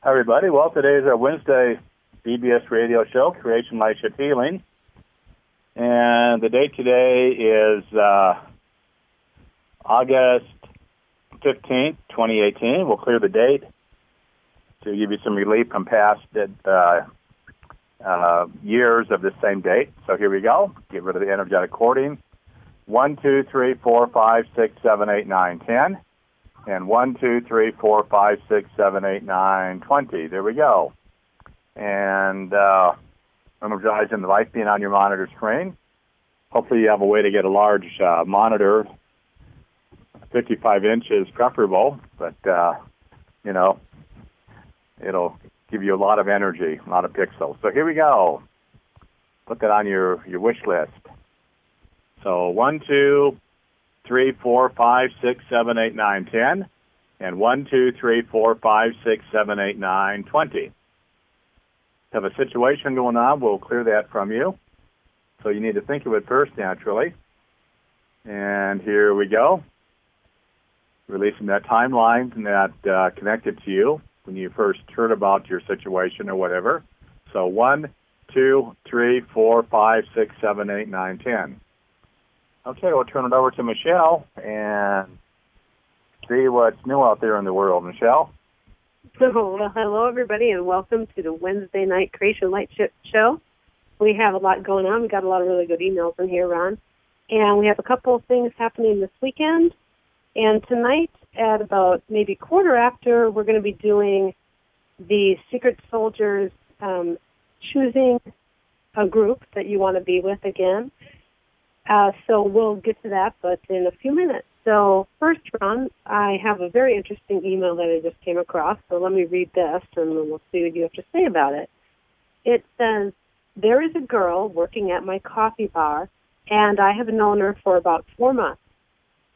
Hi, everybody. Well, today is our Wednesday BBS radio show, Creation Light Ship Healing. And the date today is uh, August 15th, 2018. We'll clear the date to give you some relief from past uh, uh, years of the same date. So here we go. Get rid of the energetic cording. One, two, three, four, five, six, seven, eight, nine, ten and one, two, three, four, five, six, seven, eight, nine, twenty. There we go. And uh, energizing the light being on your monitor screen. Hopefully, you have a way to get a large uh, monitor, 55 inches preferable, but uh, you know, it'll give you a lot of energy, a lot of pixels. So here we go. Put that on your your wish list. So one, two, three, four, five, six, seven, eight, nine, ten, and one, two, three, four, five, six, seven, eight, nine, twenty. Have a situation going on, we'll clear that from you. So you need to think of it first naturally. And here we go. Releasing that timeline that uh, connected to you when you first heard about your situation or whatever. So one, two, three, four, five, six, seven, eight, nine, ten. Okay, we'll turn it over to Michelle and see what's new out there in the world. Michelle? So, well, hello, everybody, and welcome to the Wednesday night Creation Light Show. We have a lot going on. We got a lot of really good emails in here, Ron. And we have a couple of things happening this weekend. And tonight, at about maybe quarter after, we're going to be doing the Secret Soldiers um, choosing a group that you want to be with again. Uh, so we'll get to that, but in a few minutes. So first, Ron, I have a very interesting email that I just came across. So let me read this, and then we'll see what you have to say about it. It says, "There is a girl working at my coffee bar, and I have known her for about four months.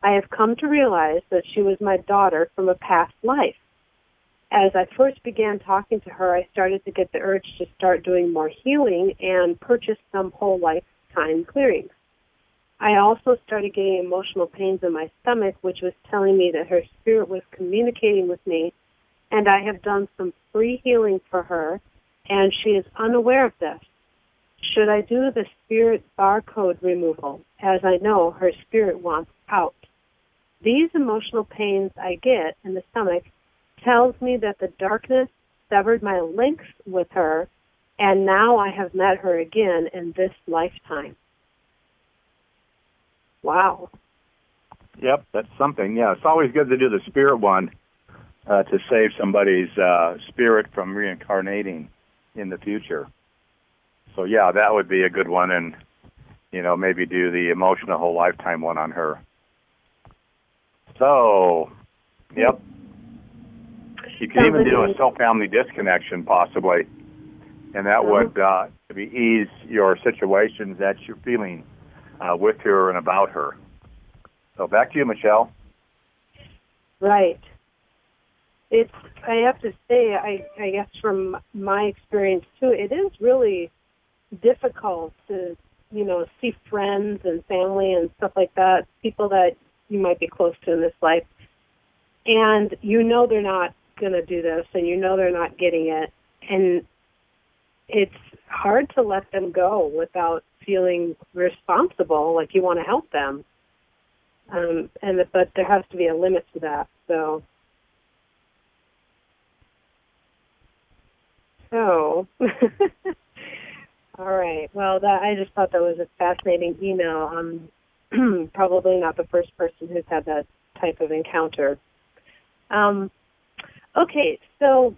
I have come to realize that she was my daughter from a past life. As I first began talking to her, I started to get the urge to start doing more healing and purchase some whole lifetime clearings. I also started getting emotional pains in my stomach, which was telling me that her spirit was communicating with me. And I have done some free healing for her, and she is unaware of this. Should I do the spirit barcode removal, as I know her spirit wants out? These emotional pains I get in the stomach tells me that the darkness severed my links with her, and now I have met her again in this lifetime. Wow. Yep, that's something. Yeah, it's always good to do the spirit one uh, to save somebody's uh, spirit from reincarnating in the future. So yeah, that would be a good one, and you know maybe do the emotional whole lifetime one on her. So, yep. You can even do a soul family disconnection possibly, and that would uh, maybe ease your situations that you're feeling uh, with her and about her. So back to you, Michelle. Right. It's. I have to say, I, I guess from my experience too, it is really difficult to, you know, see friends and family and stuff like that, people that you might be close to in this life, and you know they're not going to do this, and you know they're not getting it, and it's hard to let them go without feeling responsible, like you want to help them. Um, and but there has to be a limit to that. So, so, all right. Well, that I just thought that was a fascinating email. I'm probably not the first person who's had that type of encounter. Um, okay, so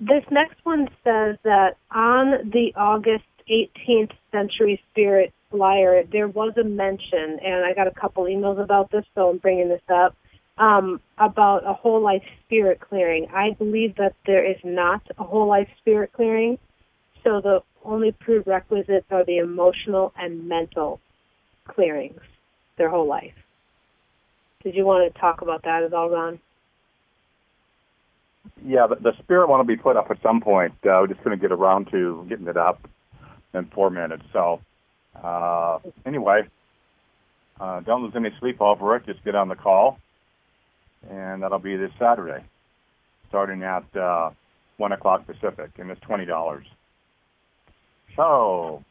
this next one says that on the August 18th century spirit flyer, there was a mention, and I got a couple emails about this, so I'm bringing this up, um, about a whole life spirit clearing. I believe that there is not a whole life spirit clearing, so the only prerequisites are the emotional and mental clearings their whole life. Did you want to talk about that at all, Ron? Yeah, the, the spirit one will be put up at some point. Uh, we're just going to get around to getting it up in four minutes. So, uh, anyway, uh, don't lose any sleep over it. Just get on the call, and that'll be this Saturday. starting at uh, one o'clock Pacific, and it's twenty dollars. So,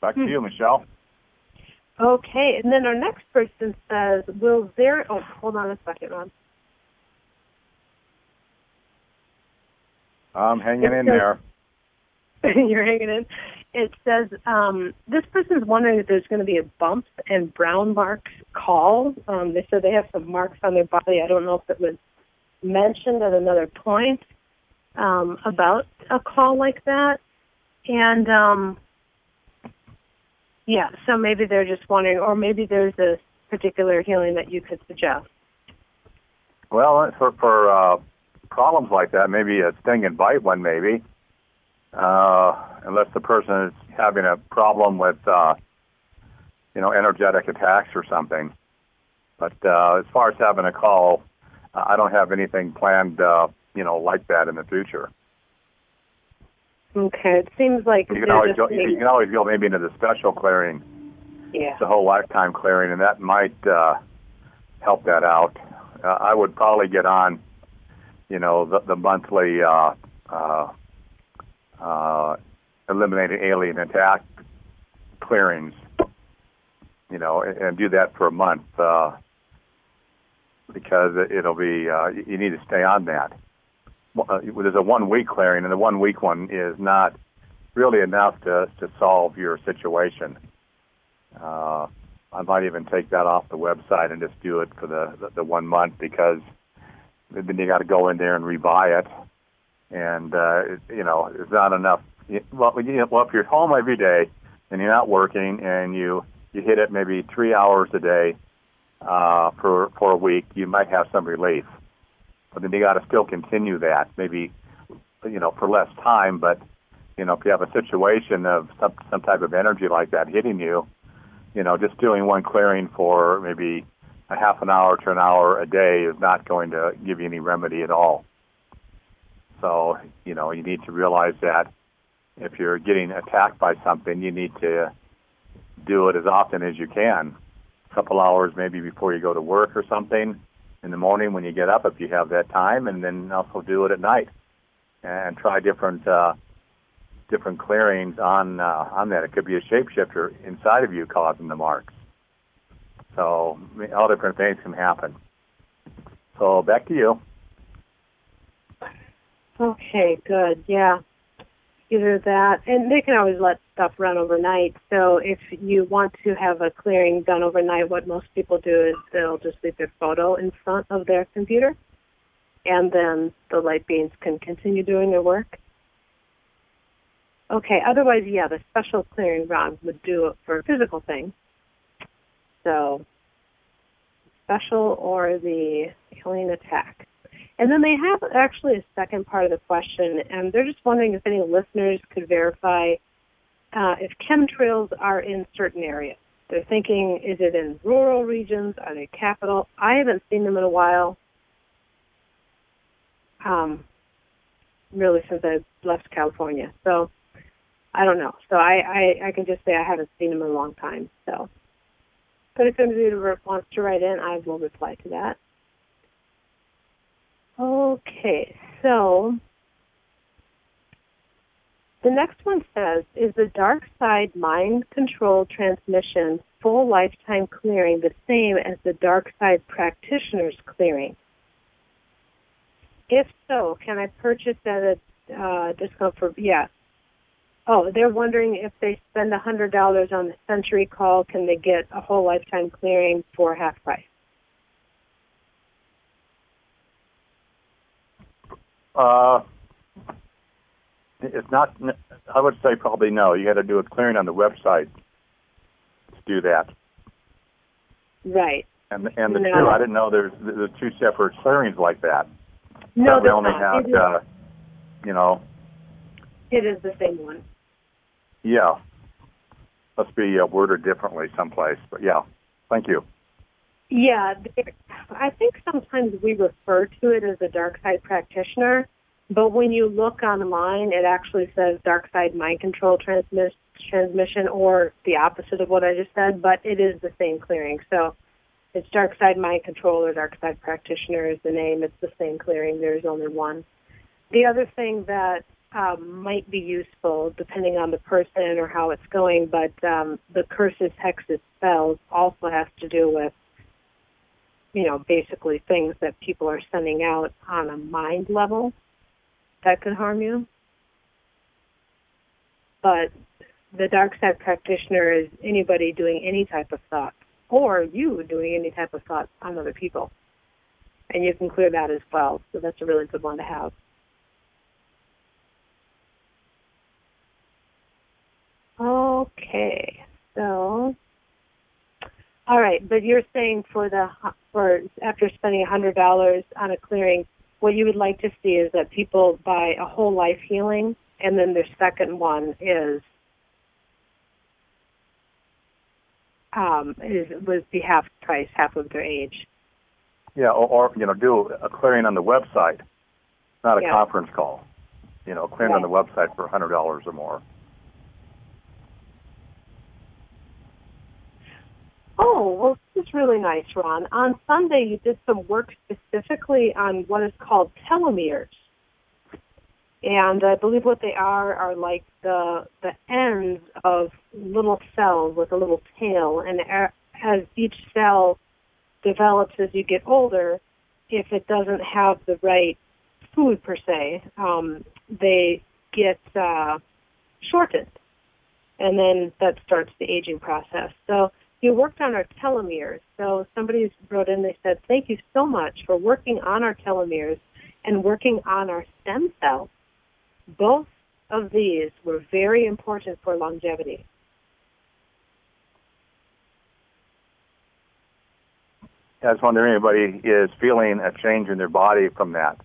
back to you, Michelle. Okay, and then our next person says, "Will there?" Oh, hold on a second, Ron. I'm hanging in there. You're hanging in. It says um, this person's wondering if there's going to be a bumps and brown marks call. Um, they said they have some marks on their body. I don't know if it was mentioned at another point um, about a call like that. And um, yeah, so maybe they're just wondering, or maybe there's a particular healing that you could suggest. Well, for for uh, problems like that, maybe a sting and bite one, maybe. Uh, unless the person is having a problem with, uh, you know, energetic attacks or something. But uh, as far as having a call, I don't have anything planned, uh, you know, like that in the future. Okay, it seems like you can always go. You can always go maybe into the special clearing. Yeah. It's a whole lifetime clearing, and that might uh, help that out. Uh, I would probably get on, you know, the, the monthly uh, uh, uh, eliminating alien attack clearings, you know, and, and do that for a month uh, because it'll be uh, you need to stay on that. Uh, there's a one week clearing, and the one week one is not really enough to to solve your situation. Uh, I might even take that off the website and just do it for the the, the one month because then you got to go in there and rebuy it and uh, you know, it's not enough. Well, you well, if you're home every day and you're not working and you you hit it maybe three hours a day uh, for for a week, you might have some relief. But then you got to still continue that, maybe you know, for less time. But you know, if you have a situation of some some type of energy like that hitting you, you know, just doing one clearing for maybe a half an hour to an hour a day is not going to give you any remedy at all. So, you know, you need to realize that if you're getting attacked by something, you need to do it as often as you can. A couple hours maybe before you go to work or something in the morning when you get up if you have that time and then also do it at night and try different uh different clearings on uh, on that. It could be a shapeshifter inside of you causing the marks. So all different things can happen. So back to you. Okay, good. Yeah. Either that, and they can always let stuff run overnight. So if you want to have a clearing done overnight, what most people do is they'll just leave their photo in front of their computer, and then the light beings can continue doing their work. Okay, otherwise, yeah, the special clearing rod would do it for a physical things. So, special or the alien attack. And then they have actually a second part of the question, and they're just wondering if any listeners could verify uh, if chemtrails are in certain areas. They're thinking, is it in rural regions? Are they capital? I haven't seen them in a while, um, really since I left California. So I don't know. So I, I, I can just say I haven't seen them in a long time. So, but if anybody wants to write in, I will reply to that. Okay, so the next one says, is the dark side mind control transmission full lifetime clearing the same as the dark side practitioner's clearing? If so, can I purchase that at a uh, discount for, yes. Oh, they're wondering if they spend a $100 on the Century Call, can they get a whole lifetime clearing for half price? Uh, it's not. I would say probably no. You got to do a clearing on the website to do that. Right. And and the no. two, I didn't know there's there's two separate clearings like that. No, we only not. had, uh, you know. It is the same one. Yeah. Must be uh, worded differently someplace, but yeah. Thank you. Yeah, I think sometimes we refer to it as a dark side practitioner, but when you look online, it actually says dark side mind control transmission or the opposite of what I just said, but it is the same clearing. So It's Dark Side Mind Control or Dark Side Practitioner is the name. It's the same clearing. There's only one. The other thing that um, might be useful, depending on the person or how it's going, but um, the curses, hexes, spells also has to do with, you know, basically things that people are sending out on a mind level that could harm you. But the dark side practitioner is anybody doing any type of thought, or you doing any type of thought on other people. And you can clear that as well. So that's a really good one to have. Okay, so all right, but you're saying for the for after spending a hundred dollars on a clearing, what you would like to see is that people buy a whole life healing, and then their second one is um, is would be half price, half of their age. Yeah, or, or you know, do a clearing on the website, not a Yeah. conference call. You know, clearing on the website for a hundred dollars or more. Oh, well, this is really nice, Ron. On Sunday, you did some work specifically on what is called telomeres. And I believe what they are are like the the ends of little cells with a little tail. And as each cell develops as you get older, if it doesn't have the right food per se, um, they get uh, shortened, and then that starts the aging process. So you worked on our telomeres. So somebody wrote in, they said, thank you so much for working on our telomeres and working on our stem cells. Both of these were very important for longevity. I was wondering if anybody is feeling a change in their body from that.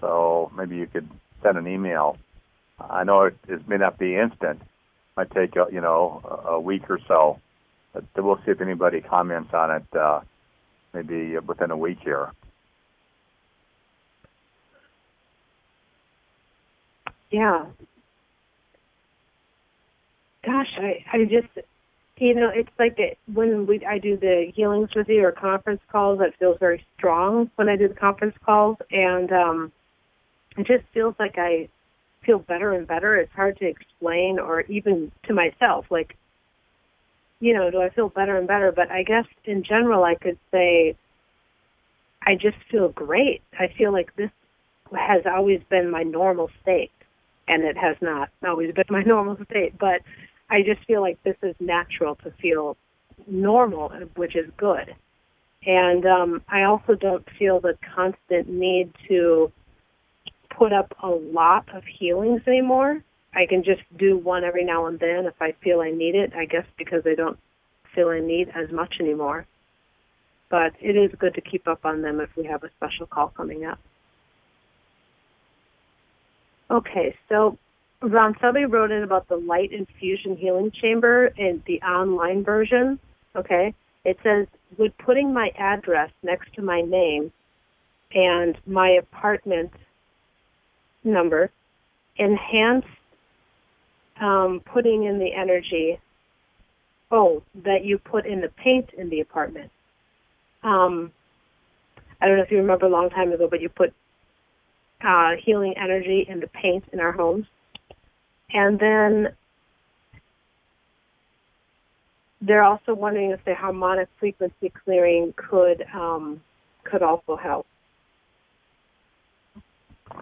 So maybe you could send an email. I know it, it may not be instant. It Might take you know a week or so, we'll see if anybody comments on it. Uh, maybe within a week here. Yeah. Gosh, I, I just, you know, it's like it, when we I do the healings with you or conference calls, it feels very strong when I do the conference calls, and um, it just feels like I feel better and better. It's hard to explain, or even to myself, like, you know, do I feel better and better? But I guess in general, I could say I just feel great. I feel like this has always been my normal state and it has not always been my normal state, but I just feel like this is natural to feel normal, which is good. And um, I also don't feel the constant need to put up a lot of healings anymore. I can just do one every now and then if I feel I need it, I guess because I don't feel I need as much anymore. But it is good to keep up on them if we have a special call coming up. Okay, so Ron somebody wrote in about the light infusion healing chamber in the online version. Okay, it says would putting my address next to my name and my apartment number enhance um, putting in the energy. Oh, that you put in the paint in the apartment. Um, I don't know if you remember a long time ago, but you put uh, healing energy in the paint in our homes. And then they're also wondering if the harmonic frequency clearing could um, could also help.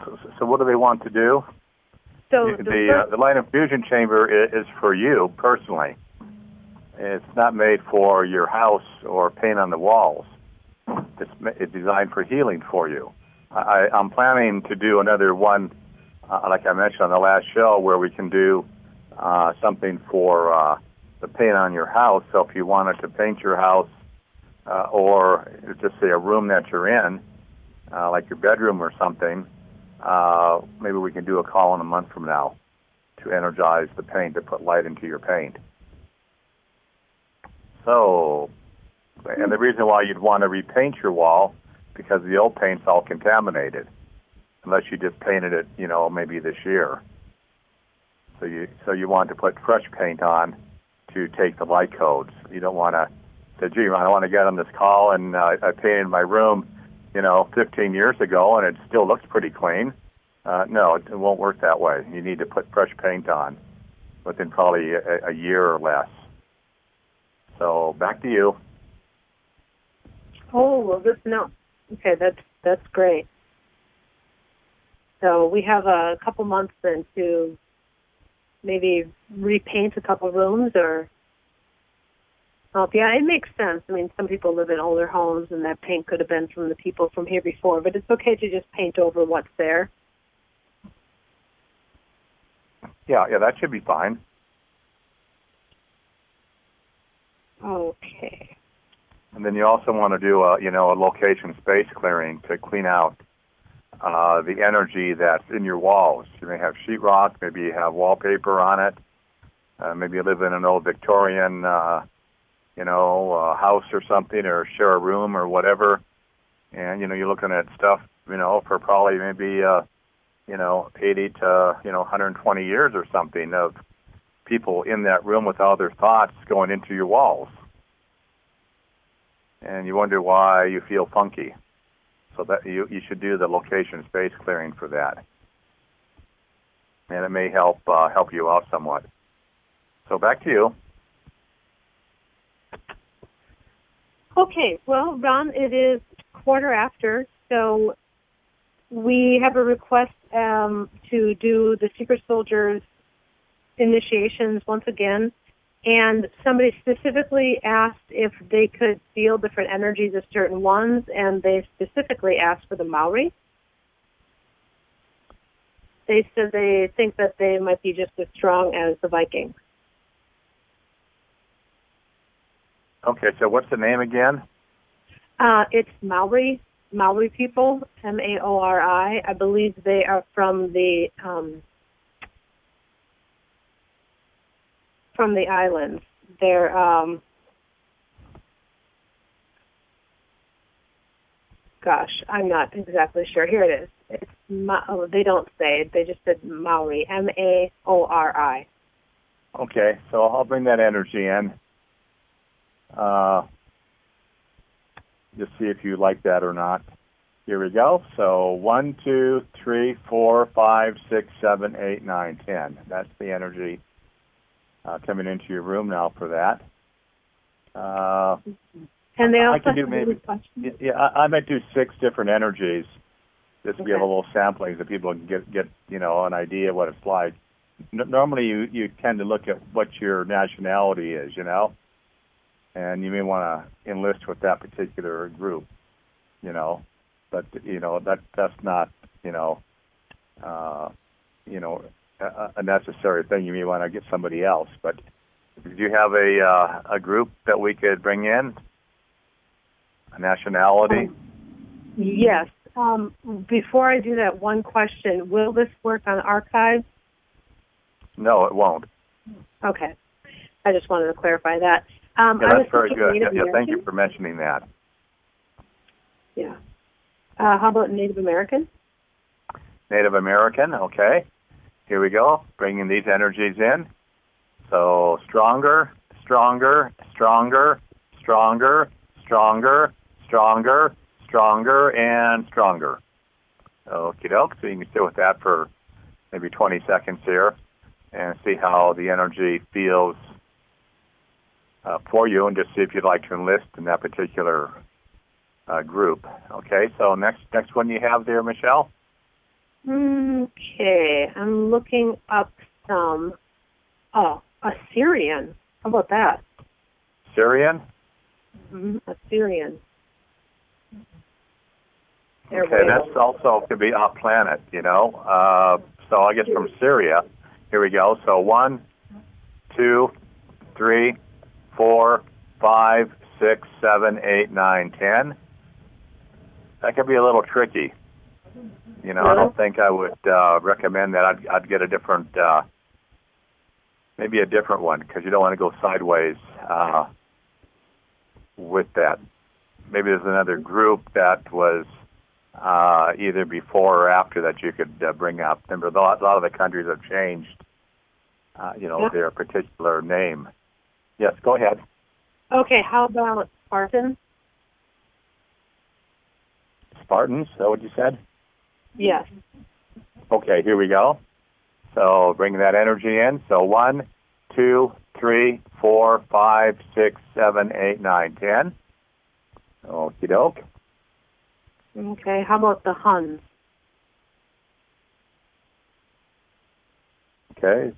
So, so what do they want to do? So the the uh, the light infusion chamber is, is for you personally. It's not made for your house or paint on the walls. It's, it's designed for healing for you. I, I'm planning to do another one, uh, like I mentioned on the last show, where we can do uh, something for uh, the paint on your house. So if you wanted to paint your house, uh, or just say a room that you're in, uh, like your bedroom or something, uh, maybe we can do a call in a month from now to energize the paint, to put light into your paint. So, and the reason why you'd want to repaint your wall because the old paint's all contaminated, unless you just painted it, you know, maybe this year. So you so you want to put fresh paint on to take the light codes. You don't want to said, "Gee, I want to get on this call, and uh, I painted my room, you know, 15 years ago, and it still looks pretty clean." Uh, no, it, won't work that way. You need to put fresh paint on within probably a, a year or less. So back to you. Oh, well, to know. Okay, that's that's great. So we have a couple months then to maybe repaint a couple rooms or Oh, yeah, it makes sense. I mean, some people live in older homes, and that paint could have been from the people from here before, but it's okay to just paint over what's there. Yeah, yeah, that should be fine. Okay. And then you also want to do a, you know, a location space clearing to clean out uh, the energy that's in your walls. You may have sheetrock, maybe you have wallpaper on it, uh, maybe you live in an old Victorian, uh, you know, uh, house or something, or share a room or whatever, and you know you're looking at stuff, you know, for probably maybe, uh, you know, 80 to you know 120 years or something of people in that room with all their thoughts going into your walls, and you wonder why you feel funky. So that you you should do the location space clearing for that, and it may help uh, help you out somewhat. So back to you. Okay, well, Ron, it is quarter after, so we have a request um, to do the Secret Soldiers initiations once again. And somebody specifically asked if they could feel different energies of certain ones, and they specifically asked for the Maori. They said they think that they might be just as strong as the Vikings. Okay, so what's the name again? Uh, it's Maori, Maori people, M-A-O-R-I. I believe they are from the um, from the islands. They're um, gosh, I'm not exactly sure. Here it is. It's Ma- oh, they don't say. It. They just said Maori, M-A-O-R-I. Okay, so I'll bring that energy in. Uh, just see if you like that or not. Here we go. So one, two, three, four, five, six, seven, eight, nine, ten. That's the energy uh, coming into your room now for that. Uh, and they also I can do maybe. Yeah, I, I might do six different energies. Just to Okay. give a little sampling so people can get get you know an idea what it's like. N- normally, you you tend to look at what your nationality is, you know, and you may want to enlist with that particular group, you know, but you know that that's not you know, uh, you know, a, a necessary thing. You may want to get somebody else, but do you have a uh, a group that we could bring in? A nationality? Yes. Um, before I do that, one question: Will this work on archives? No, it won't. Okay. I just wanted to clarify that. Um, Yeah, that's very good. Yeah, yeah, thank you for mentioning that. Yeah. Uh, how about Native American? Native American, okay. Here we go, bringing these energies in. So stronger, stronger, stronger, stronger, stronger, stronger, stronger, and stronger. Okie doke. So you can stay with that for maybe 20 seconds here and see how the energy feels uh, for you and just see if you'd like to enlist in that particular uh, group. Okay, so next next one you have there, Michelle? Okay. I'm looking up some. Oh, Assyrian. How about that? Syrian? hmm Assyrian. Okay, that's also could be off planet, you know. Uh, so I guess from Syria. Here we go. So one, two, three, four, five, six, seven, eight, nine, ten. That could be a little tricky. You know, I don't think I would uh, recommend that. I'd, I'd get a different, uh, maybe a different one because you don't want to go sideways uh, with that. Maybe there's another group that was uh, either before or after that you could uh, bring up. Remember, a lot, a lot of the countries have changed, uh, you know, Yeah. their particular name. Yes, go ahead. Okay, how about Spartans? Spartans, is that what you said? Yes. Okay, here we go. So bring that energy in. So one, two, three, four, five, six, seven, eight, nine, ten. Okie doke. Okay, how about the Huns? Okay.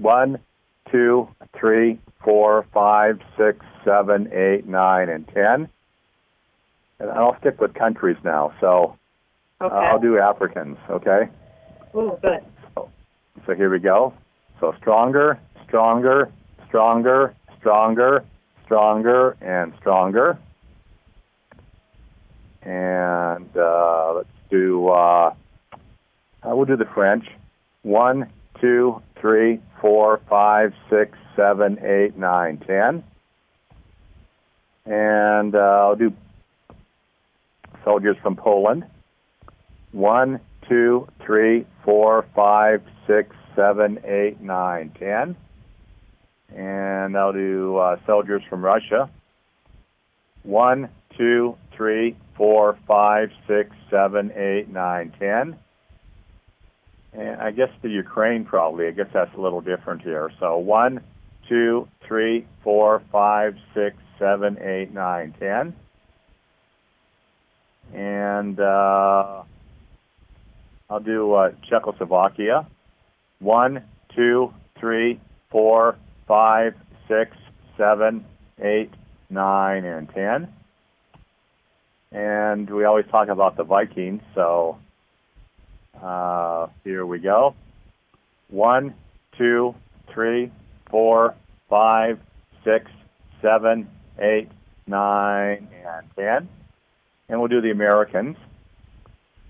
One, two, three, four, five, six, seven, eight, nine, and ten. And I'll stick with countries now. So Okay. uh, I'll do Africans. Okay. Ooh, good. So, so here we go. So stronger, stronger, stronger, stronger, stronger, and stronger. And uh, let's do. Uh, uh, we'll do the French. One, two, three, four, five, six, seven, eight, nine, ten. And uh, I'll do soldiers from Poland. One, two, three, four, five, six, seven, eight, nine, ten. And I'll do uh, soldiers from Russia. One, two, three, four, five, six, seven, eight, nine, ten. And I guess the Ukraine probably. I guess that's a little different here. So one, two, three, four, five, six, seven, eight, nine, ten. And uh, I'll do uh, Czechoslovakia. One, two, three, four, five, six, seven, eight, nine, and ten. And we always talk about the Vikings, so uh, here we go. One, two, three, four, five, six, seven, eight, nine, and ten. And we'll do the Americans.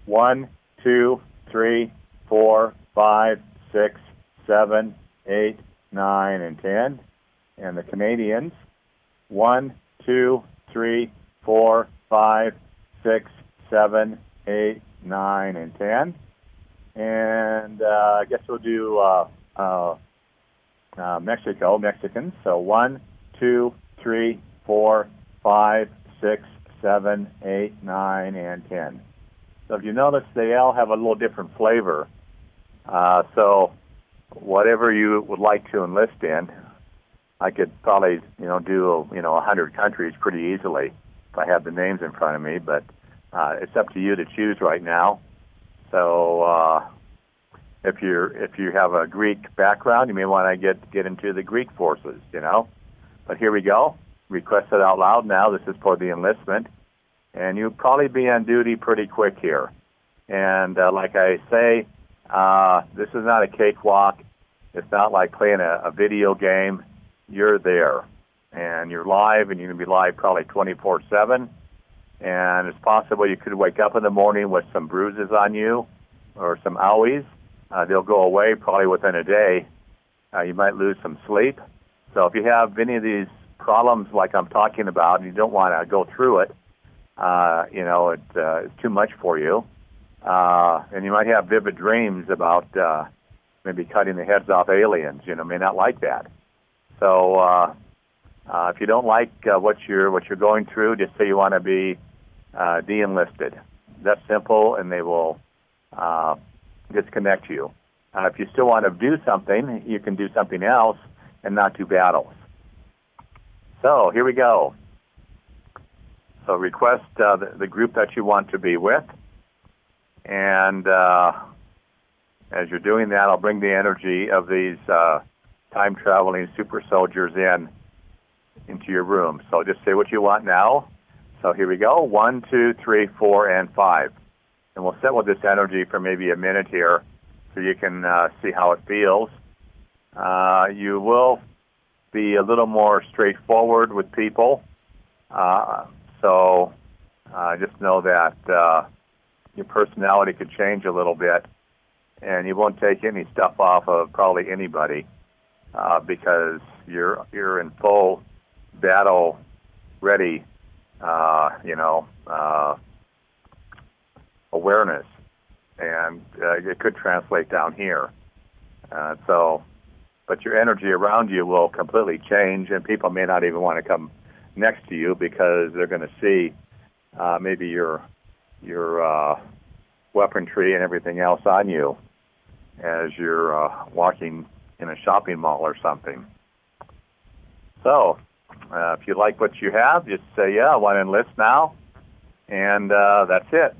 One, two, three, four, five, six, seven, eight, nine, and ten. And the Canadians. One, two, three, four, five, six, seven, eight, nine, and ten. And uh, I guess we'll do uh, uh, uh, Mexico, Mexicans. So one, two, three, four, five, six, seven, eight, nine, and ten. So if you notice, they all have a little different flavor. Uh, so whatever you would like to enlist in, I could probably you know do you know a hundred countries pretty easily if I have the names in front of me. But uh, it's up to you to choose right now. So uh, if you if you have a Greek background, you may want to get get into the Greek forces. You know, but here we go. Request it out loud now. This is for the enlistment, and you'll probably be on duty pretty quick here. And uh, like I say, uh, this is not a cakewalk. It's not like playing a, a video game. You're there, and you're live, and you're gonna be live probably 24/7. And it's possible you could wake up in the morning with some bruises on you or some owies. Uh, they'll go away probably within a day. Uh, you might lose some sleep. So if you have any of these problems like I'm talking about, and you don't want to go through it, uh, you know, it, uh, it's too much for you. Uh, and you might have vivid dreams about uh, maybe cutting the heads off aliens. You know, may not like that. So uh, uh, if you don't like uh, what you're what you're going through, just say you want to be uh, de-enlisted. That's simple, and they will uh, disconnect you. Uh, if you still want to do something, you can do something else and not do battles. So here we go. So request uh, the, the group that you want to be with, and uh, as you're doing that, I'll bring the energy of these uh, time traveling super soldiers in into your room. So just say what you want now. So here we go. One, two, three, four, and five. And we'll sit with this energy for maybe a minute here so you can uh, see how it feels. Uh, you will be a little more straightforward with people. Uh, so uh, just know that uh, your personality could change a little bit, and you won't take any stuff off of probably anybody uh, because you're you're in full battle ready, uh, you know, uh, awareness, and uh, it could translate down here. Uh, so, but your energy around you will completely change, and people may not even want to come next to you because they're going to see uh, maybe your your uh, weaponry and everything else on you as you're uh, walking in a shopping mall or something. So, uh, if you like what you have, just say, "Yeah, I want to enlist now," and uh, that's it.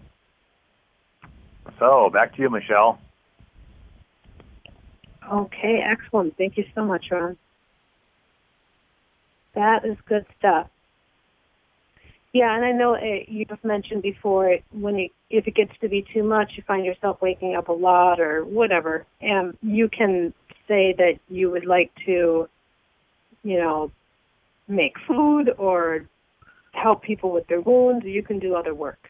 So, back to you, Michelle. Okay, excellent. Thank you so much, Ron. That is good stuff. Yeah, and I know uh, you've mentioned before when it, if it gets to be too much, you find yourself waking up a lot or whatever, and you can say that you would like to, you know, make food or help people with their wounds. You can do other work,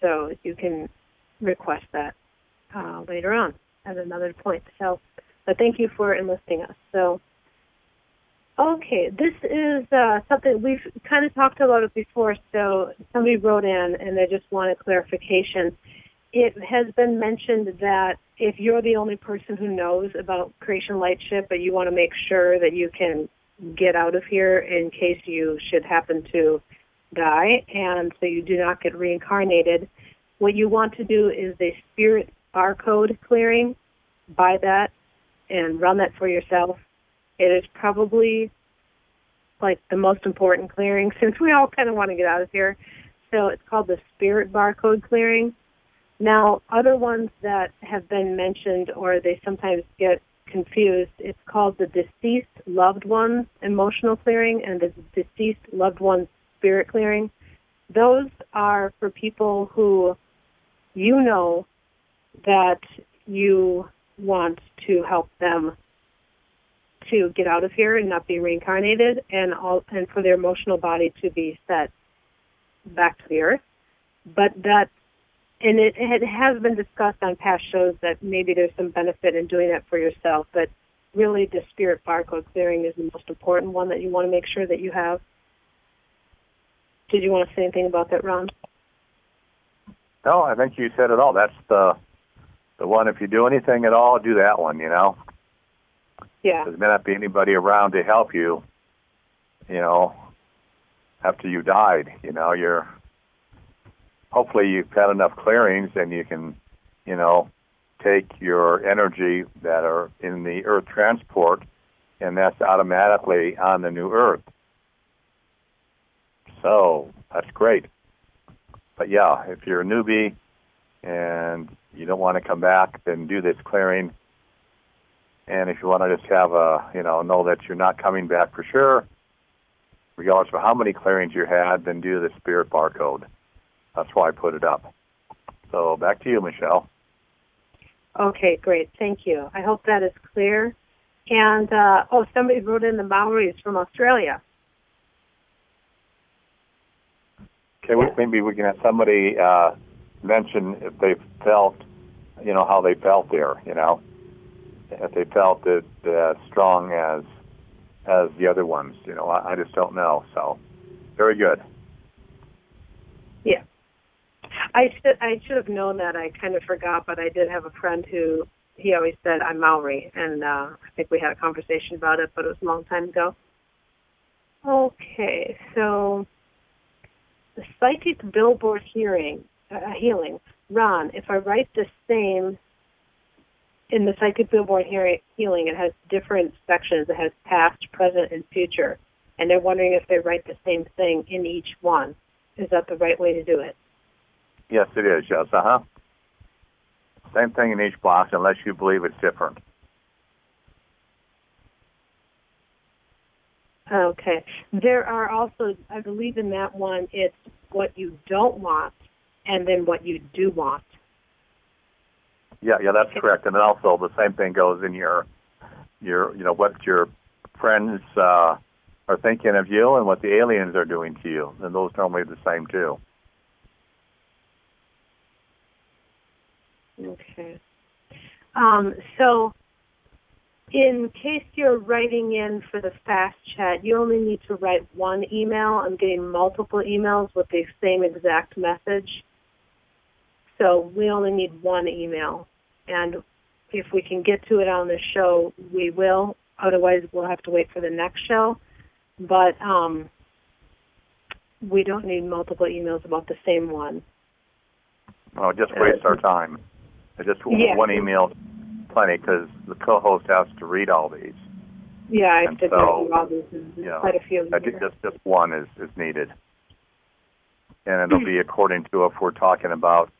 so you can request that uh, later on at another point. So, but thank you for enlisting us. So. Okay, this is uh, something we've kind of talked about it before. So somebody wrote in and they just wanted clarification. It has been mentioned that if you're the only person who knows about Creation Lightship, but you want to make sure that you can get out of here in case you should happen to die, and so you do not get reincarnated, what you want to do is a spirit barcode clearing. Buy that and run that for yourself it is probably like the most important clearing since we all kind of want to get out of here. So it's called the spirit barcode clearing. Now, other ones that have been mentioned or they sometimes get confused, it's called the deceased loved ones emotional clearing and the deceased loved ones spirit clearing. Those are for people who you know that you want to help them to get out of here and not be reincarnated, and all and for their emotional body to be set back to the earth. But that, and it, it has been discussed on past shows that maybe there's some benefit in doing that for yourself, but really the spirit barcode clearing is the most important one that you want to make sure that you have. Did you want to say anything about that, Ron? No, I think you said it all. That's the the one. If you do anything at all, do that one. You know. Yeah. There may not be anybody around to help you, you know, after you died. You know, you're hopefully you've had enough clearings and you can, you know, take your energy that are in the earth transport and that's automatically on the new earth. So that's great. But yeah, if you're a newbie and you don't want to come back, then do this clearing and if you want to just have a, you know, know that you're not coming back for sure, regardless of how many clearings you had, then do the spirit barcode. That's why I put it up. So back to you, Michelle. Okay, great. Thank you. I hope that is clear. And, uh, oh, somebody wrote in the Maoris from Australia. Okay, well, maybe we can have somebody uh, mention if they felt, you know, how they felt there, you know if they felt it as strong as as the other ones. You know, I, I just don't know. So, very good. Yeah, I should I should have known that. I kind of forgot, but I did have a friend who he always said I'm Maori, and uh, I think we had a conversation about it, but it was a long time ago. Okay, so the psychic billboard hearing uh, healing. Ron, if I write the same in the psychic billboard hearing, healing, it has different sections. It has past, present, and future. And they're wondering if they write the same thing in each one. Is that the right way to do it? Yes, it is. Yes, uh huh. Same thing in each box, unless you believe it's different. Okay. There are also, I believe in that one, it's what you don't want and then what you do want. Yeah, yeah, that's correct. And then also the same thing goes in your your you know what your friends uh, are thinking of you and what the aliens are doing to you, and those normally the same too. Okay. Um, so, in case you're writing in for the fast chat, you only need to write one email. I'm getting multiple emails with the same exact message. So we only need one email and if we can get to it on the show, we will. Otherwise, we'll have to wait for the next show. But um, we don't need multiple emails about the same one. Well, just waste our time. Just Yeah. one email, plenty, because the co-host has to read all these. Yeah, I so, not all these. Quite a few. I think just just one is is needed, and it'll hmm. be according to if we're talking about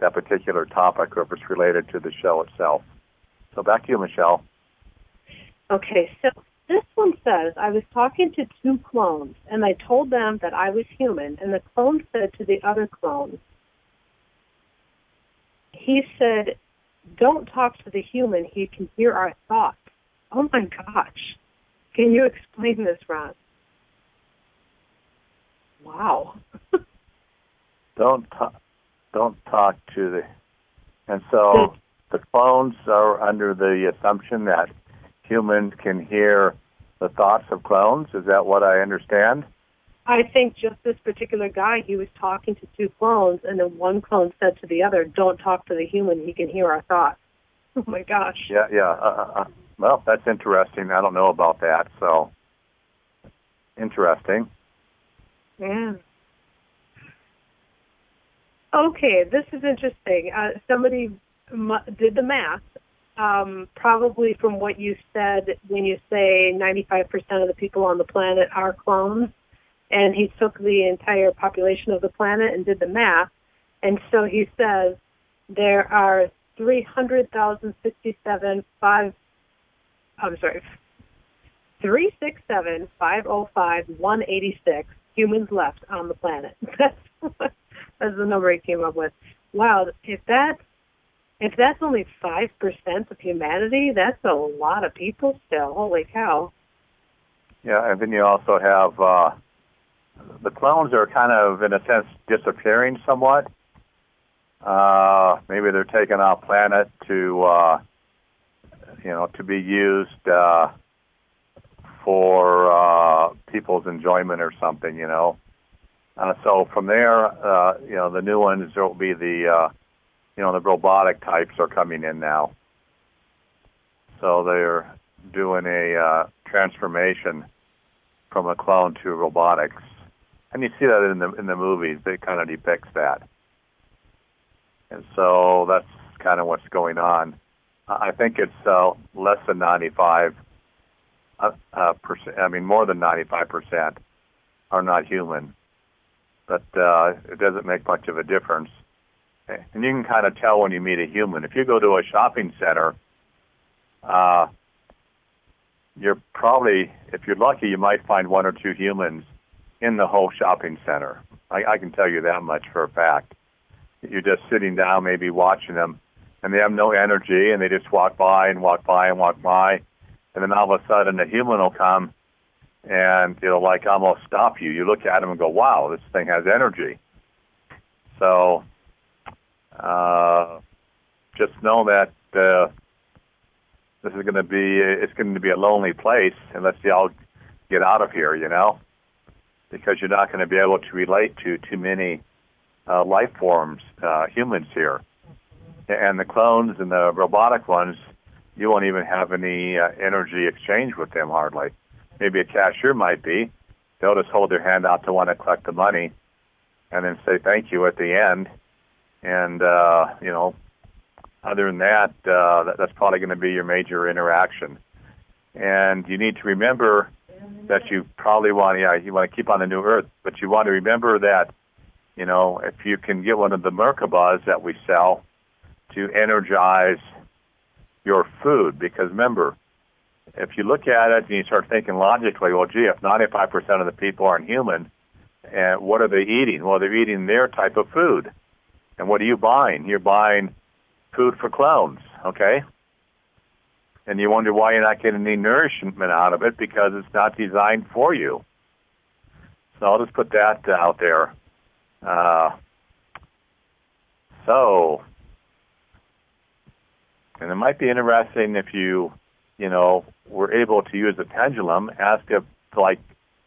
that particular topic or if it's related to the show itself. So back to you, Michelle. Okay, so this one says I was talking to two clones, and I told them that I was human, and the clone said to the other clone, he said, "Don't talk to the human; he can hear our thoughts." Oh my gosh! Can you explain this, Ron? Wow. Don't talk, don't talk to the, and so the clones are under the assumption that humans can hear the thoughts of clones. Is that what I understand? I think just this particular guy, he was talking to two clones, and then one clone said to the other, "Don't talk to the human; he can hear our thoughts." Oh my gosh! Yeah, yeah. Uh, uh, uh, well, that's interesting. I don't know about that. So interesting. Yeah. Okay, this is interesting. Uh, somebody did the math. Um, probably from what you said when you say 95% of the people on the planet are clones, and he took the entire population of the planet and did the math, and so he says there are 300,067 five. I'm sorry, 367 505 186 humans left on the planet. That's that's the number he came up with. Wow, if that if that's only five percent of humanity, that's a lot of people still. Holy cow! Yeah, and then you also have uh, the clones are kind of, in a sense, disappearing somewhat. Uh, maybe they're taken off planet to, uh, you know, to be used uh, for uh, people's enjoyment or something, you know. Uh, so from there, uh, you know, the new ones will be the, uh, you know, the robotic types are coming in now. So they're doing a uh, transformation from a clone to robotics, and you see that in the in the movies. It kind of depicts that, and so that's kind of what's going on. I think it's uh, less than 95 uh, uh, percent. I mean, more than 95 percent are not human, but uh, it doesn't make much of a difference. And you can kind of tell when you meet a human. If you go to a shopping center, uh, you're probably, if you're lucky, you might find one or two humans in the whole shopping center. I, I can tell you that much for a fact. You're just sitting down, maybe watching them, and they have no energy, and they just walk by and walk by and walk by, and then all of a sudden a human will come, and it'll like almost stop you. You look at them and go, "Wow, this thing has energy." So, uh, just know that uh, this is going to be it's going to be a lonely place unless y'all get out of here, you know, because you're not going to be able to relate to too many uh, life forms, uh, humans here, and the clones and the robotic ones, you won't even have any uh, energy exchange with them hardly. Maybe a cashier might be. They'll just hold their hand out to want to collect the money, and then say thank you at the end, and uh, you know other than that, uh, that, that's probably going to be your major interaction. And you need to remember that you probably want, yeah, you want to keep on the new earth, but you want to remember that, you know, if you can get one of the Merkabahs that we sell to energize your food, because remember, if you look at it and you start thinking logically, well, gee, if 95% of the people aren't human, and what are they eating? Well, they're eating their type of food. And what are you buying? You're buying food for clones, okay? And you wonder why you're not getting any nourishment out of it because it's not designed for you. So I'll just put that out there. Uh, so, and it might be interesting if you, you know, were able to use a pendulum. Ask if, like,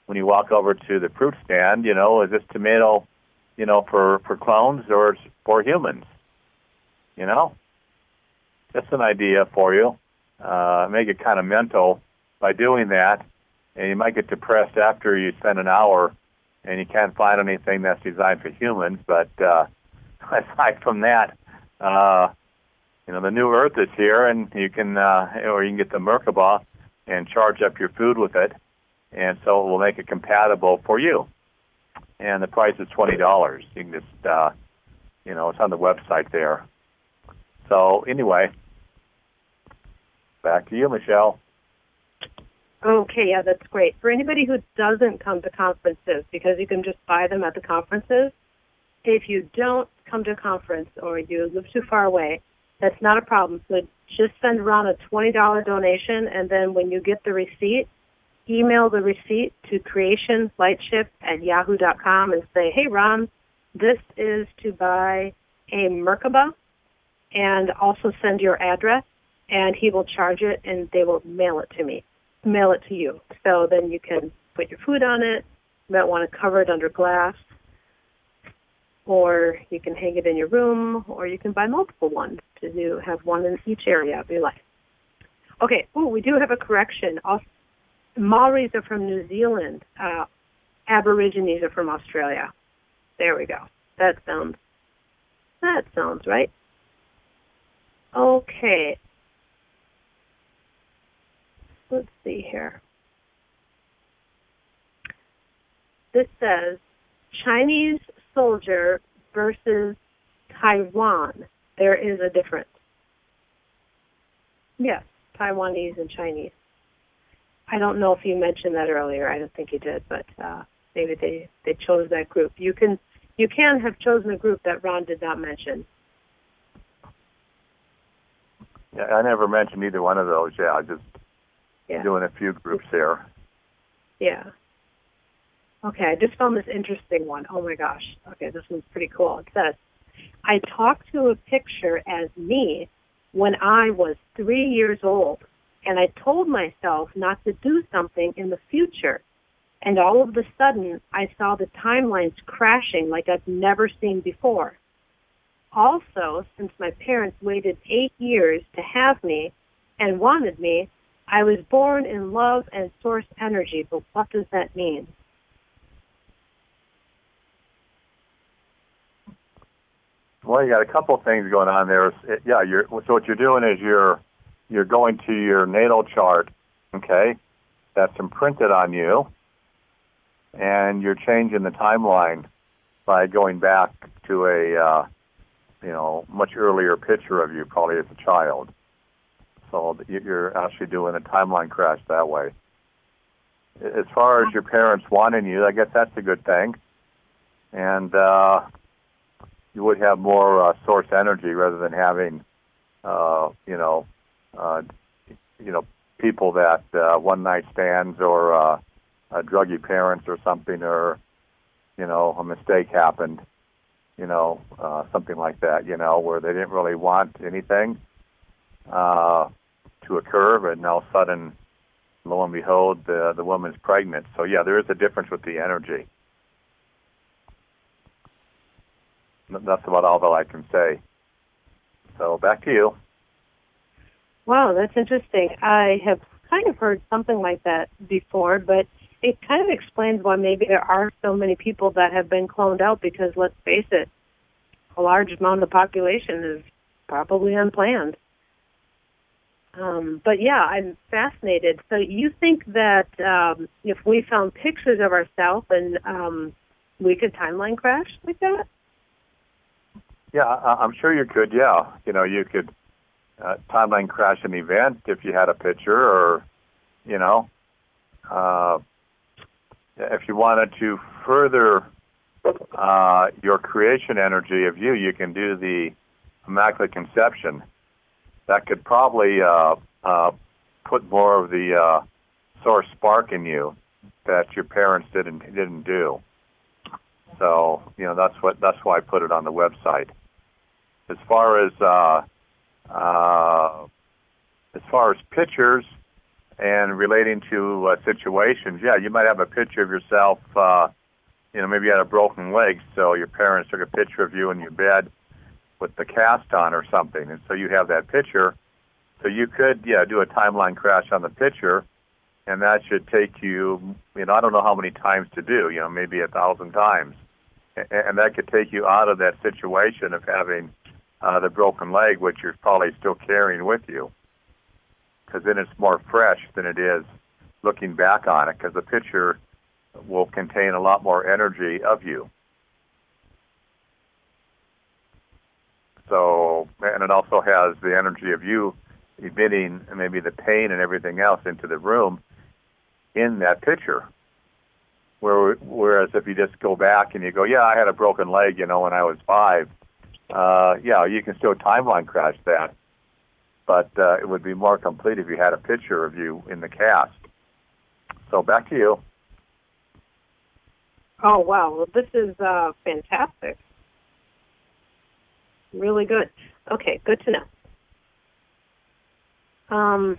when you walk over to the fruit stand, you know, is this tomato, you know, for for clones or for humans? You know, just an idea for you. Uh, make it kind of mental by doing that, and you might get depressed after you spend an hour and you can't find anything that's designed for humans. But uh, aside from that, uh, you know, the new Earth is here, and you can, uh, or you can get the Merkaba and charge up your food with it, and so it will make it compatible for you. And the price is twenty dollars. You can just, uh, you know, it's on the website there. So anyway, back to you, Michelle. Okay, yeah, that's great. For anybody who doesn't come to conferences, because you can just buy them at the conferences, if you don't come to a conference or you live too far away, that's not a problem. So just send Ron a $20 donation, and then when you get the receipt, email the receipt to creationlightship at yahoo.com and say, hey, Ron, this is to buy a Merkaba, and also send your address, and he will charge it, and they will mail it to me mail it to you. So then you can put your food on it. You might want to cover it under glass. Or you can hang it in your room, or you can buy multiple ones to do have one in each area of your life. Okay. Oh, we do have a correction. Maoris are from New Zealand. Uh, Aborigines are from Australia. There we go. That sounds that sounds right. Okay let's see here. This says Chinese soldier versus Taiwan. There is a difference. Yes, Taiwanese and Chinese. I don't know if you mentioned that earlier. I don't think you did, but uh, maybe they they chose that group. You can you can have chosen a group that Ron did not mention. Yeah, I never mentioned either one of those. Yeah, I just yeah. doing a few groups there. Yeah. Okay, I just found this interesting one. Oh my gosh. Okay, this one's pretty cool. It says, I talked to a picture as me when I was three years old, and I told myself not to do something in the future. And all of a sudden, I saw the timelines crashing like I've never seen before. Also, since my parents waited eight years to have me and wanted me, I was born in love and source energy, but what does that mean? Well, you got a couple of things going on there. Yeah, you're, so what you're doing is you're you're going to your natal chart, okay? That's imprinted on you, and you're changing the timeline by going back to a uh, you know much earlier picture of you, probably as a child. So you're actually doing a timeline crash that way. As far as your parents wanting you, I guess that's a good thing. And uh, you would have more uh, source energy rather than having, uh, you know, uh, you know, people that uh, one night stands or uh, uh, druggy parents or something, or you know, a mistake happened, you know, uh, something like that, you know, where they didn't really want anything. Uh, to occur, but now sudden, lo and behold, the the woman's pregnant. So yeah, there is a difference with the energy. That's about all that I can say. So back to you. Wow, that's interesting. I have kind of heard something like that before, but it kind of explains why maybe there are so many people that have been cloned out because let's face it, a large amount of the population is probably unplanned. Um, but yeah, I'm fascinated. So you think that um, if we found pictures of ourselves and um, we could timeline crash like that? Yeah, I'm sure you could. Yeah, you know, you could uh, timeline crash an event if you had a picture, or you know, uh, if you wanted to further uh, your creation energy of you, you can do the Immaculate Conception that could probably uh, uh, put more of the uh, source spark in you that your parents didn't didn't do. So you know that's what that's why I put it on the website. As far as uh, uh, as far as pictures and relating to uh, situations, yeah, you might have a picture of yourself. Uh, you know, maybe you had a broken leg, so your parents took a picture of you in your bed with the cast on or something, and so you have that picture. So you could, yeah, do a timeline crash on the picture, and that should take you, you know, I don't know how many times to do, you know, maybe a thousand times, and that could take you out of that situation of having uh, the broken leg, which you're probably still carrying with you, because then it's more fresh than it is looking back on it, because the picture will contain a lot more energy of you. So, and it also has the energy of you emitting maybe the pain and everything else into the room in that picture. Where, whereas if you just go back and you go, yeah, I had a broken leg, you know, when I was five, uh, yeah, you can still timeline crash that, but uh, it would be more complete if you had a picture of you in the cast. So back to you. Oh wow, well this is uh, fantastic. Really good. Okay, good to know. Um,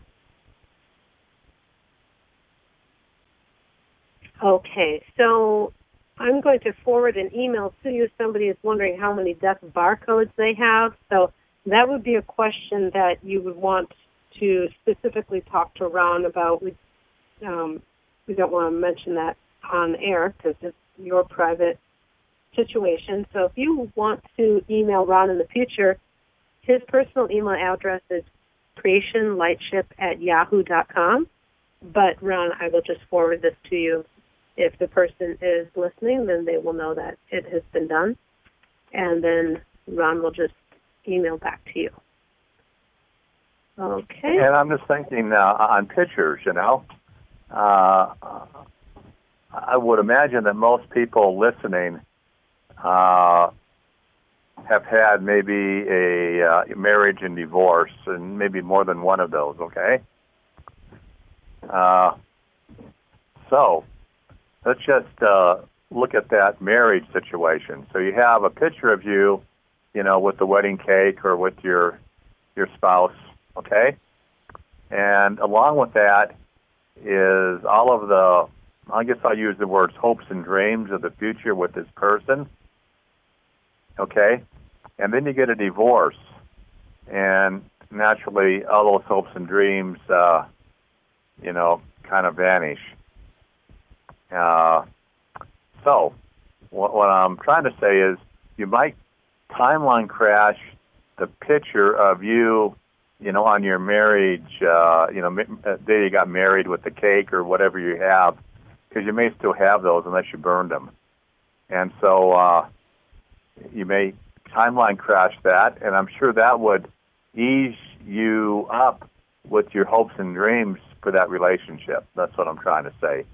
okay, so I'm going to forward an email to you. Somebody is wondering how many death barcodes they have. So that would be a question that you would want to specifically talk to Ron about. We, um, we don't want to mention that on air because it's your private situation. So if you want to email Ron in the future, his personal email address is creationlightship at yahoo.com. But Ron, I will just forward this to you. If the person is listening, then they will know that it has been done. And then Ron will just email back to you. Okay. And I'm just thinking uh, on pictures, you know. Uh, I would imagine that most people listening uh, have had maybe a uh, marriage and divorce, and maybe more than one of those. Okay. Uh, so let's just uh, look at that marriage situation. So you have a picture of you, you know, with the wedding cake or with your your spouse. Okay. And along with that is all of the, I guess I'll use the words hopes and dreams of the future with this person okay? And then you get a divorce, and naturally, all those hopes and dreams, uh, you know, kind of vanish. Uh, so, what, what I'm trying to say is, you might timeline crash the picture of you, you know, on your marriage, uh, you know, uh, day you got married with the cake or whatever you have, because you may still have those unless you burned them. And so, uh, you may timeline crash that, and I'm sure that would ease you up with your hopes and dreams for that relationship. That's what I'm trying to say.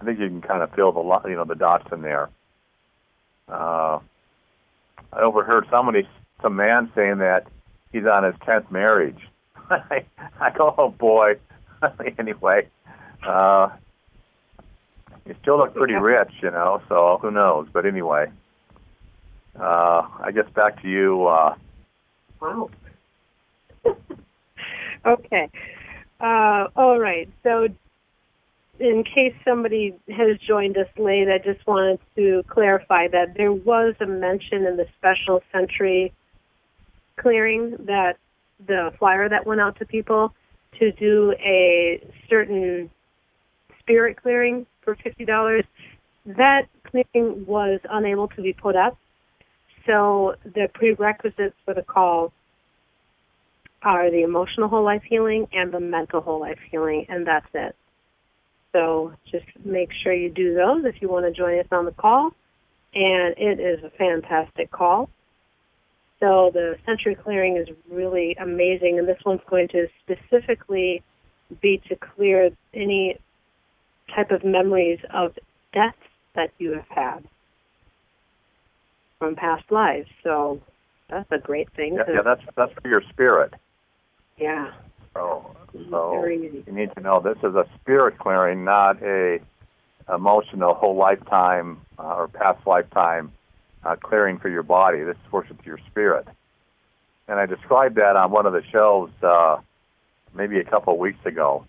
I think you can kind of fill the you know the dots in there. Uh, I overheard somebody, some man saying that he's on his tenth marriage. I, I go, oh boy. anyway, uh, you still look pretty rich, you know. So who knows? But anyway uh, I guess back to you. Uh, wow. okay. Uh, all right. So, in case somebody has joined us late, I just wanted to clarify that there was a mention in the special century clearing that the flyer that went out to people to do a certain spirit clearing for fifty dollars. That clearing was unable to be put up so the prerequisites for the call are the emotional whole life healing and the mental whole life healing, and that's it. So just make sure you do those if you want to join us on the call. And it is a fantastic call. So the Sentry clearing is really amazing, and this one's going to specifically be to clear any type of memories of deaths that you have had from past lives. So that's a great thing. Yeah, yeah that's that's for your spirit. Yeah. So, so you need to know this is a spirit clearing, not a emotional whole lifetime uh, or past lifetime uh, clearing for your body. This works with your spirit. And I described that on one of the shows uh, maybe a couple of weeks ago.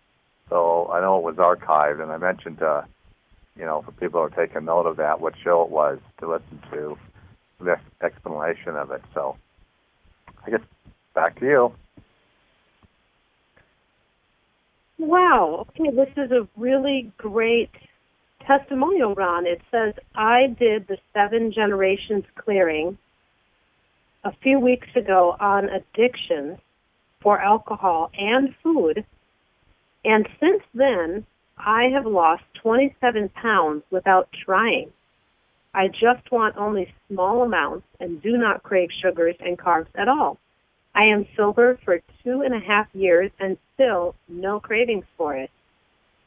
So I know it was archived, and I mentioned, uh, you know, for people who are taking note of that, what show it was to listen to explanation of it. So I guess back to you. Wow. Okay, this is a really great testimonial, Ron. It says, I did the seven generations clearing a few weeks ago on addictions for alcohol and food. And since then, I have lost 27 pounds without trying. I just want only small amounts and do not crave sugars and carbs at all. I am sober for two and a half years and still no cravings for it.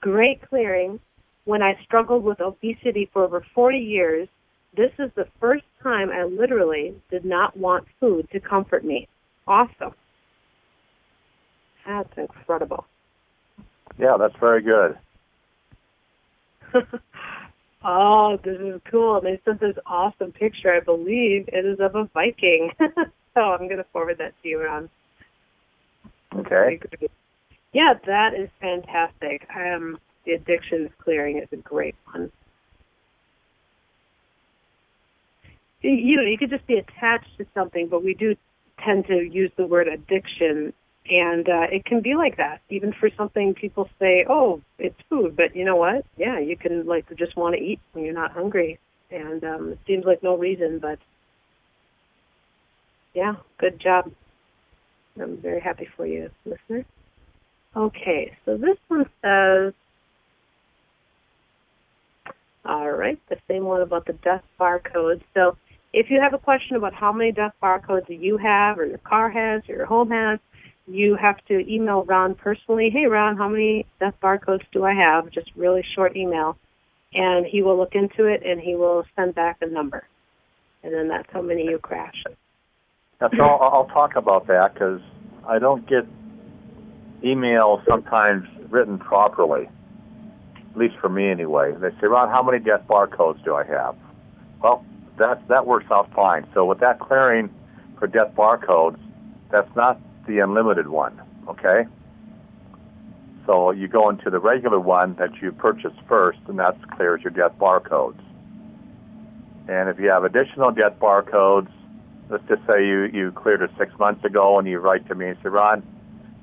Great clearing. When I struggled with obesity for over 40 years, this is the first time I literally did not want food to comfort me. Awesome. That's incredible. Yeah, that's very good. oh, this is cool. And they sent this awesome picture. I believe it is of a Viking. so I'm going to forward that to you, Ron. Okay. Yeah, that is fantastic. Um, the addictions clearing is a great one. You know, you could just be attached to something, but we do tend to use the word addiction and uh, it can be like that, even for something people say, "Oh, it's food," but you know what? Yeah, you can like just want to eat when you're not hungry, and um, it seems like no reason, but yeah, good job. I'm very happy for you, listener. Okay, so this one says, all right, the same one about the death barcode. So if you have a question about how many death barcodes do you have, or your car has, or your home has, you have to email Ron personally. Hey, Ron, how many death barcodes do I have? Just really short email. And he will look into it and he will send back a number. And then that's how many you crash. Yeah, so I'll, I'll talk about that because I don't get emails sometimes written properly, at least for me anyway. They say, Ron, how many death barcodes do I have? Well, that, that works out fine. So with that clearing for death barcodes, that's not the unlimited one, okay? So you go into the regular one that you purchased first, and that clears your death barcodes. And if you have additional death barcodes, let's just say you, you cleared it six months ago and you write to me and say, Ron,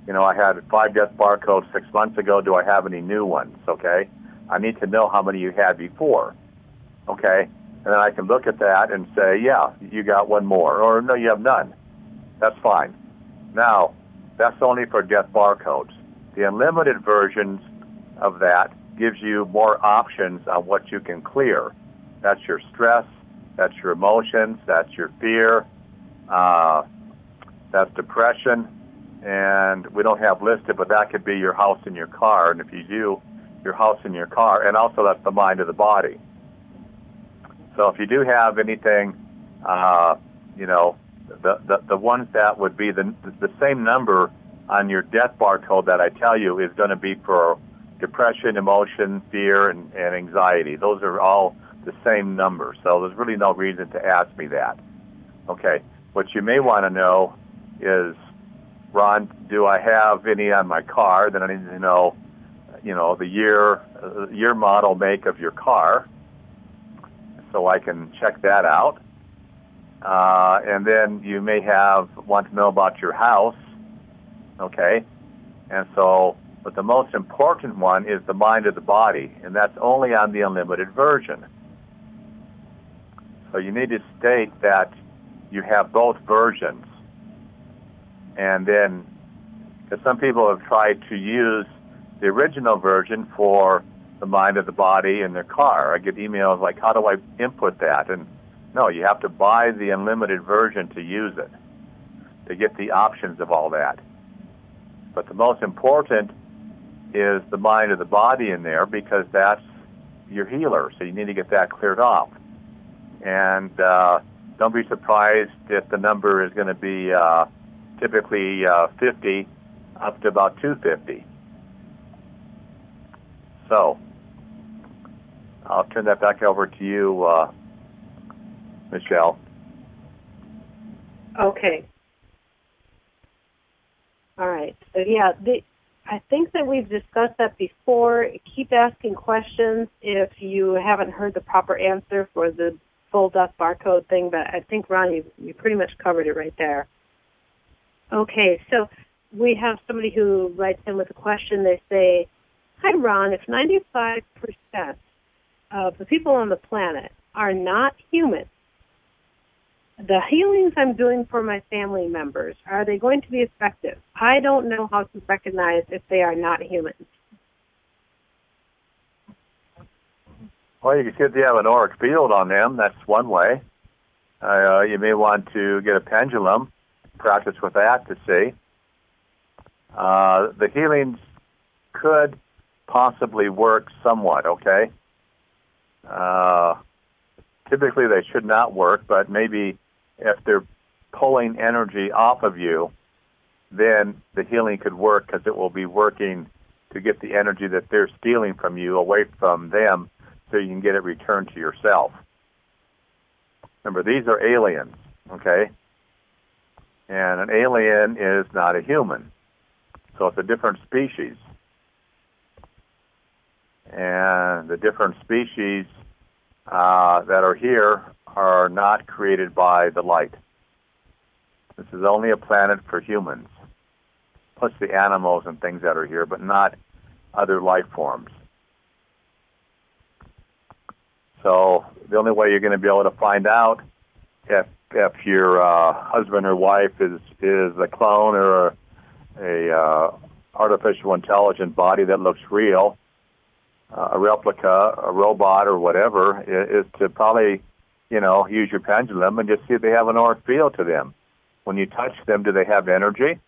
you know, I had five death barcodes six months ago. Do I have any new ones? Okay. I need to know how many you had before. Okay. And then I can look at that and say, yeah, you got one more. Or no, you have none. That's fine. Now, that's only for death barcodes. The unlimited versions of that gives you more options on what you can clear. That's your stress, that's your emotions, that's your fear, uh, that's depression, and we don't have listed, but that could be your house and your car. And if you do, your house and your car, and also that's the mind of the body. So if you do have anything, uh, you know, the, the, the ones that would be the, the same number on your death barcode that I tell you is going to be for depression, emotion, fear, and, and anxiety. Those are all the same number. So there's really no reason to ask me that. Okay. What you may want to know is, Ron, do I have any on my car? Then I need to know, you know, the year, uh, year, model, make of your car, so I can check that out. Uh, and then you may have want to know about your house, okay? And so, but the most important one is the mind of the body, and that's only on the unlimited version. So you need to state that you have both versions. And then, because some people have tried to use the original version for the mind of the body in their car. I get emails like, how do I input that? And no, you have to buy the unlimited version to use it, to get the options of all that. But the most important is the mind of the body in there because that's your healer. So you need to get that cleared off. And uh, don't be surprised if the number is going to be uh, typically uh, 50 up to about 250. So I'll turn that back over to you, uh, Michelle. Okay. All right. So yeah, the, I think that we've discussed that before. Keep asking questions if you haven't heard the proper answer for the full death barcode thing, but I think Ron, you, you pretty much covered it right there. Okay, so we have somebody who writes in with a question. They say, "Hi, Ron. If 95 percent of the people on the planet are not human, the healings I'm doing for my family members are they going to be effective? I don't know how to recognize if they are not humans." Well, you can see if you have an auric field on them. That's one way. Uh, you may want to get a pendulum, practice with that to see. Uh, the healings could possibly work somewhat, okay? Uh, typically they should not work, but maybe if they're pulling energy off of you, then the healing could work because it will be working to get the energy that they're stealing from you away from them so you can get it returned to yourself. Remember, these are aliens, okay? And an alien is not a human. So it's a different species. And the different species uh, that are here are not created by the light. This is only a planet for humans, plus the animals and things that are here, but not other life forms. So the only way you're going to be able to find out if if your uh, husband or wife is is a clone or a, a uh, artificial intelligent body that looks real, uh, a replica, a robot, or whatever, is, is to probably you know use your pendulum and just see if they have an auric field to them. When you touch them, do they have energy,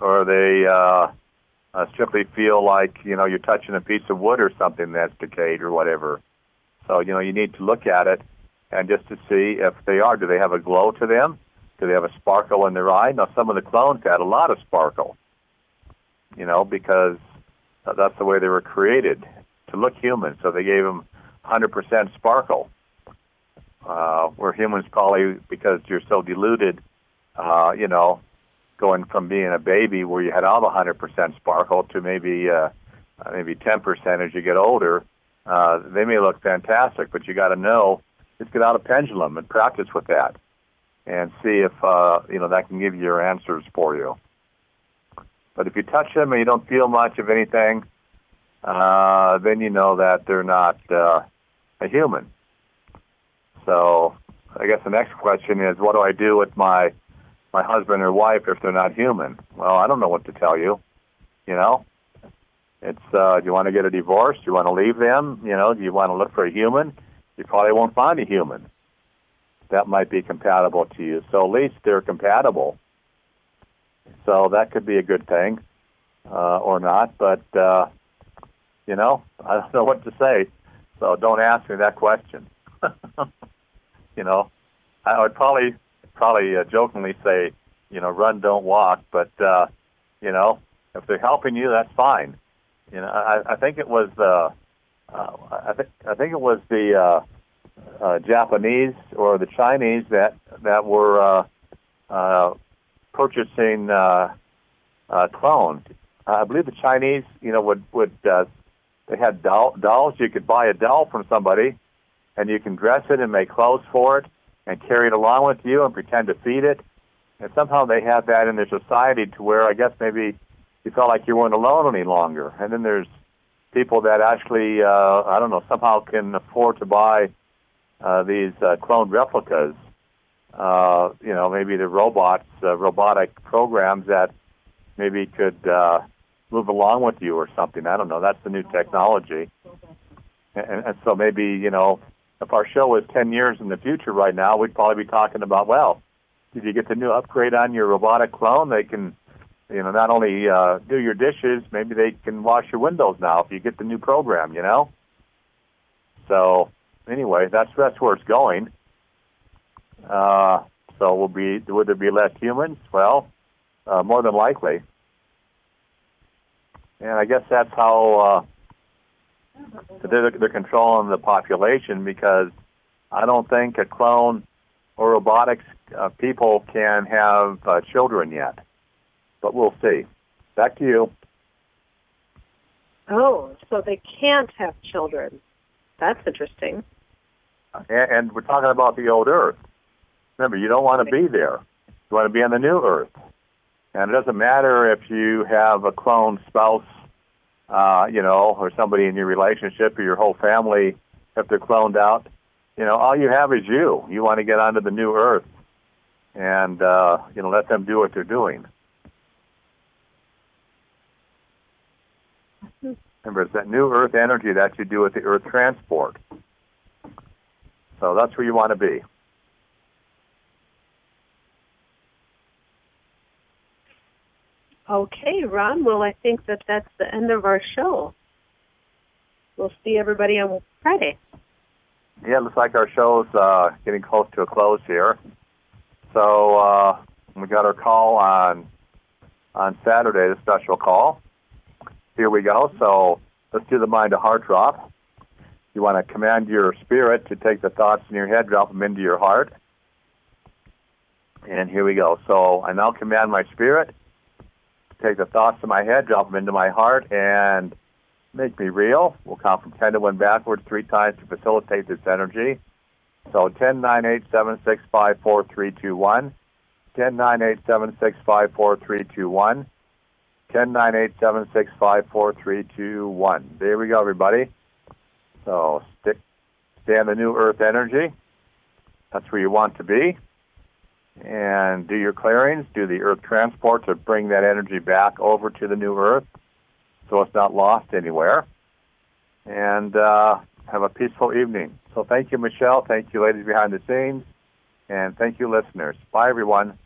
or they uh, uh, strictly feel like you know you're touching a piece of wood or something that's decayed or whatever? So, you know, you need to look at it and just to see if they are. Do they have a glow to them? Do they have a sparkle in their eye? Now, some of the clones had a lot of sparkle, you know, because that's the way they were created to look human. So they gave them 100% sparkle. Uh, where humans probably, because you're so diluted, uh, you know, going from being a baby where you had all the 100% sparkle to maybe uh, maybe 10% as you get older, uh, they may look fantastic, but you got to know just get out a pendulum and practice with that, and see if uh, you know that can give you your answers for you. But if you touch them and you don't feel much of anything, uh, then you know that they're not uh, a human. So I guess the next question is, what do I do with my my husband or wife if they're not human? Well, I don't know what to tell you. You know, it's uh, do you want to get a divorce? Do you want to leave them? You know, do you want to look for a human? You probably won't find a human that might be compatible to you. So at least they're compatible. So that could be a good thing, uh, or not. But uh, you know, I don't know what to say. So don't ask me that question. you know, I would probably probably uh, jokingly say, you know, run, don't walk. But uh, you know, if they're helping you, that's fine. You know, I, I think it was the, uh, I think I think it was the uh, uh, Japanese or the Chinese that that were uh, uh, purchasing uh, uh, clones. I believe the Chinese, you know, would would uh, they had doll, dolls. You could buy a doll from somebody, and you can dress it and make clothes for it, and carry it along with you and pretend to feed it. And somehow they have that in their society to where I guess maybe you felt like you weren't alone any longer. And then there's people that actually, uh, I don't know, somehow can afford to buy uh, these uh, cloned replicas. Uh, you know, maybe the robots, uh, robotic programs that maybe could uh, move along with you or something. I don't know. That's the new technology. And, and so maybe, you know, if our show was 10 years in the future right now, we'd probably be talking about, well, did you get the new upgrade on your robotic clone? They can you know, not only uh, do your dishes, maybe they can wash your windows now if you get the new program, you know. So anyway, that's that's where it's going. Uh, so will be would there be less humans? Well, uh, more than likely. And I guess that's how uh, they're, they're controlling the population because I don't think a clone or robotics uh, people can have uh, children yet but we'll see. Back to you. Oh, so they can't have children. That's interesting. And, and we're talking about the old Earth. Remember, you don't want to be there. You want to be on the new Earth. And it doesn't matter if you have a clone spouse, uh, you know, or somebody in your relationship or your whole family, if they're cloned out, you know, all you have is you. You want to get onto the new earth and, uh, you know, let them do what they're doing. Remember, it's that new earth energy that you do with the earth transport. So that's where you want to be. Okay, Ron. Well, I think that that's the end of our show. We'll see everybody on Friday. Yeah, looks like our show's uh, getting close to a close here. So uh, we got our call on on Saturday, the special call. Here we go. So let's do the mind to heart drop. You want to command your spirit to take the thoughts in your head, drop them into your heart. And here we go. So I now command my spirit take the thoughts in my head, drop them into my heart, and make me real. We'll count from 10 to 1 backwards three times to facilitate this energy. So 10, 9, 8, 7, 6, 5, 4, 3, 2, 1. 10, 9, 8, 7, 6, 5, 4, 3, 2, 1. 10, 9, 8, 7, 6, 5, 4, 3, 2, 1. There we go, everybody. So stick, stay in the new earth energy. That's where you want to be and do your clearings, do the earth transport to bring that energy back over to the new earth so it's not lost anywhere. And uh, have a peaceful evening. So thank you, Michelle. Thank you, ladies behind the scenes. And thank you, listeners. Bye, everyone.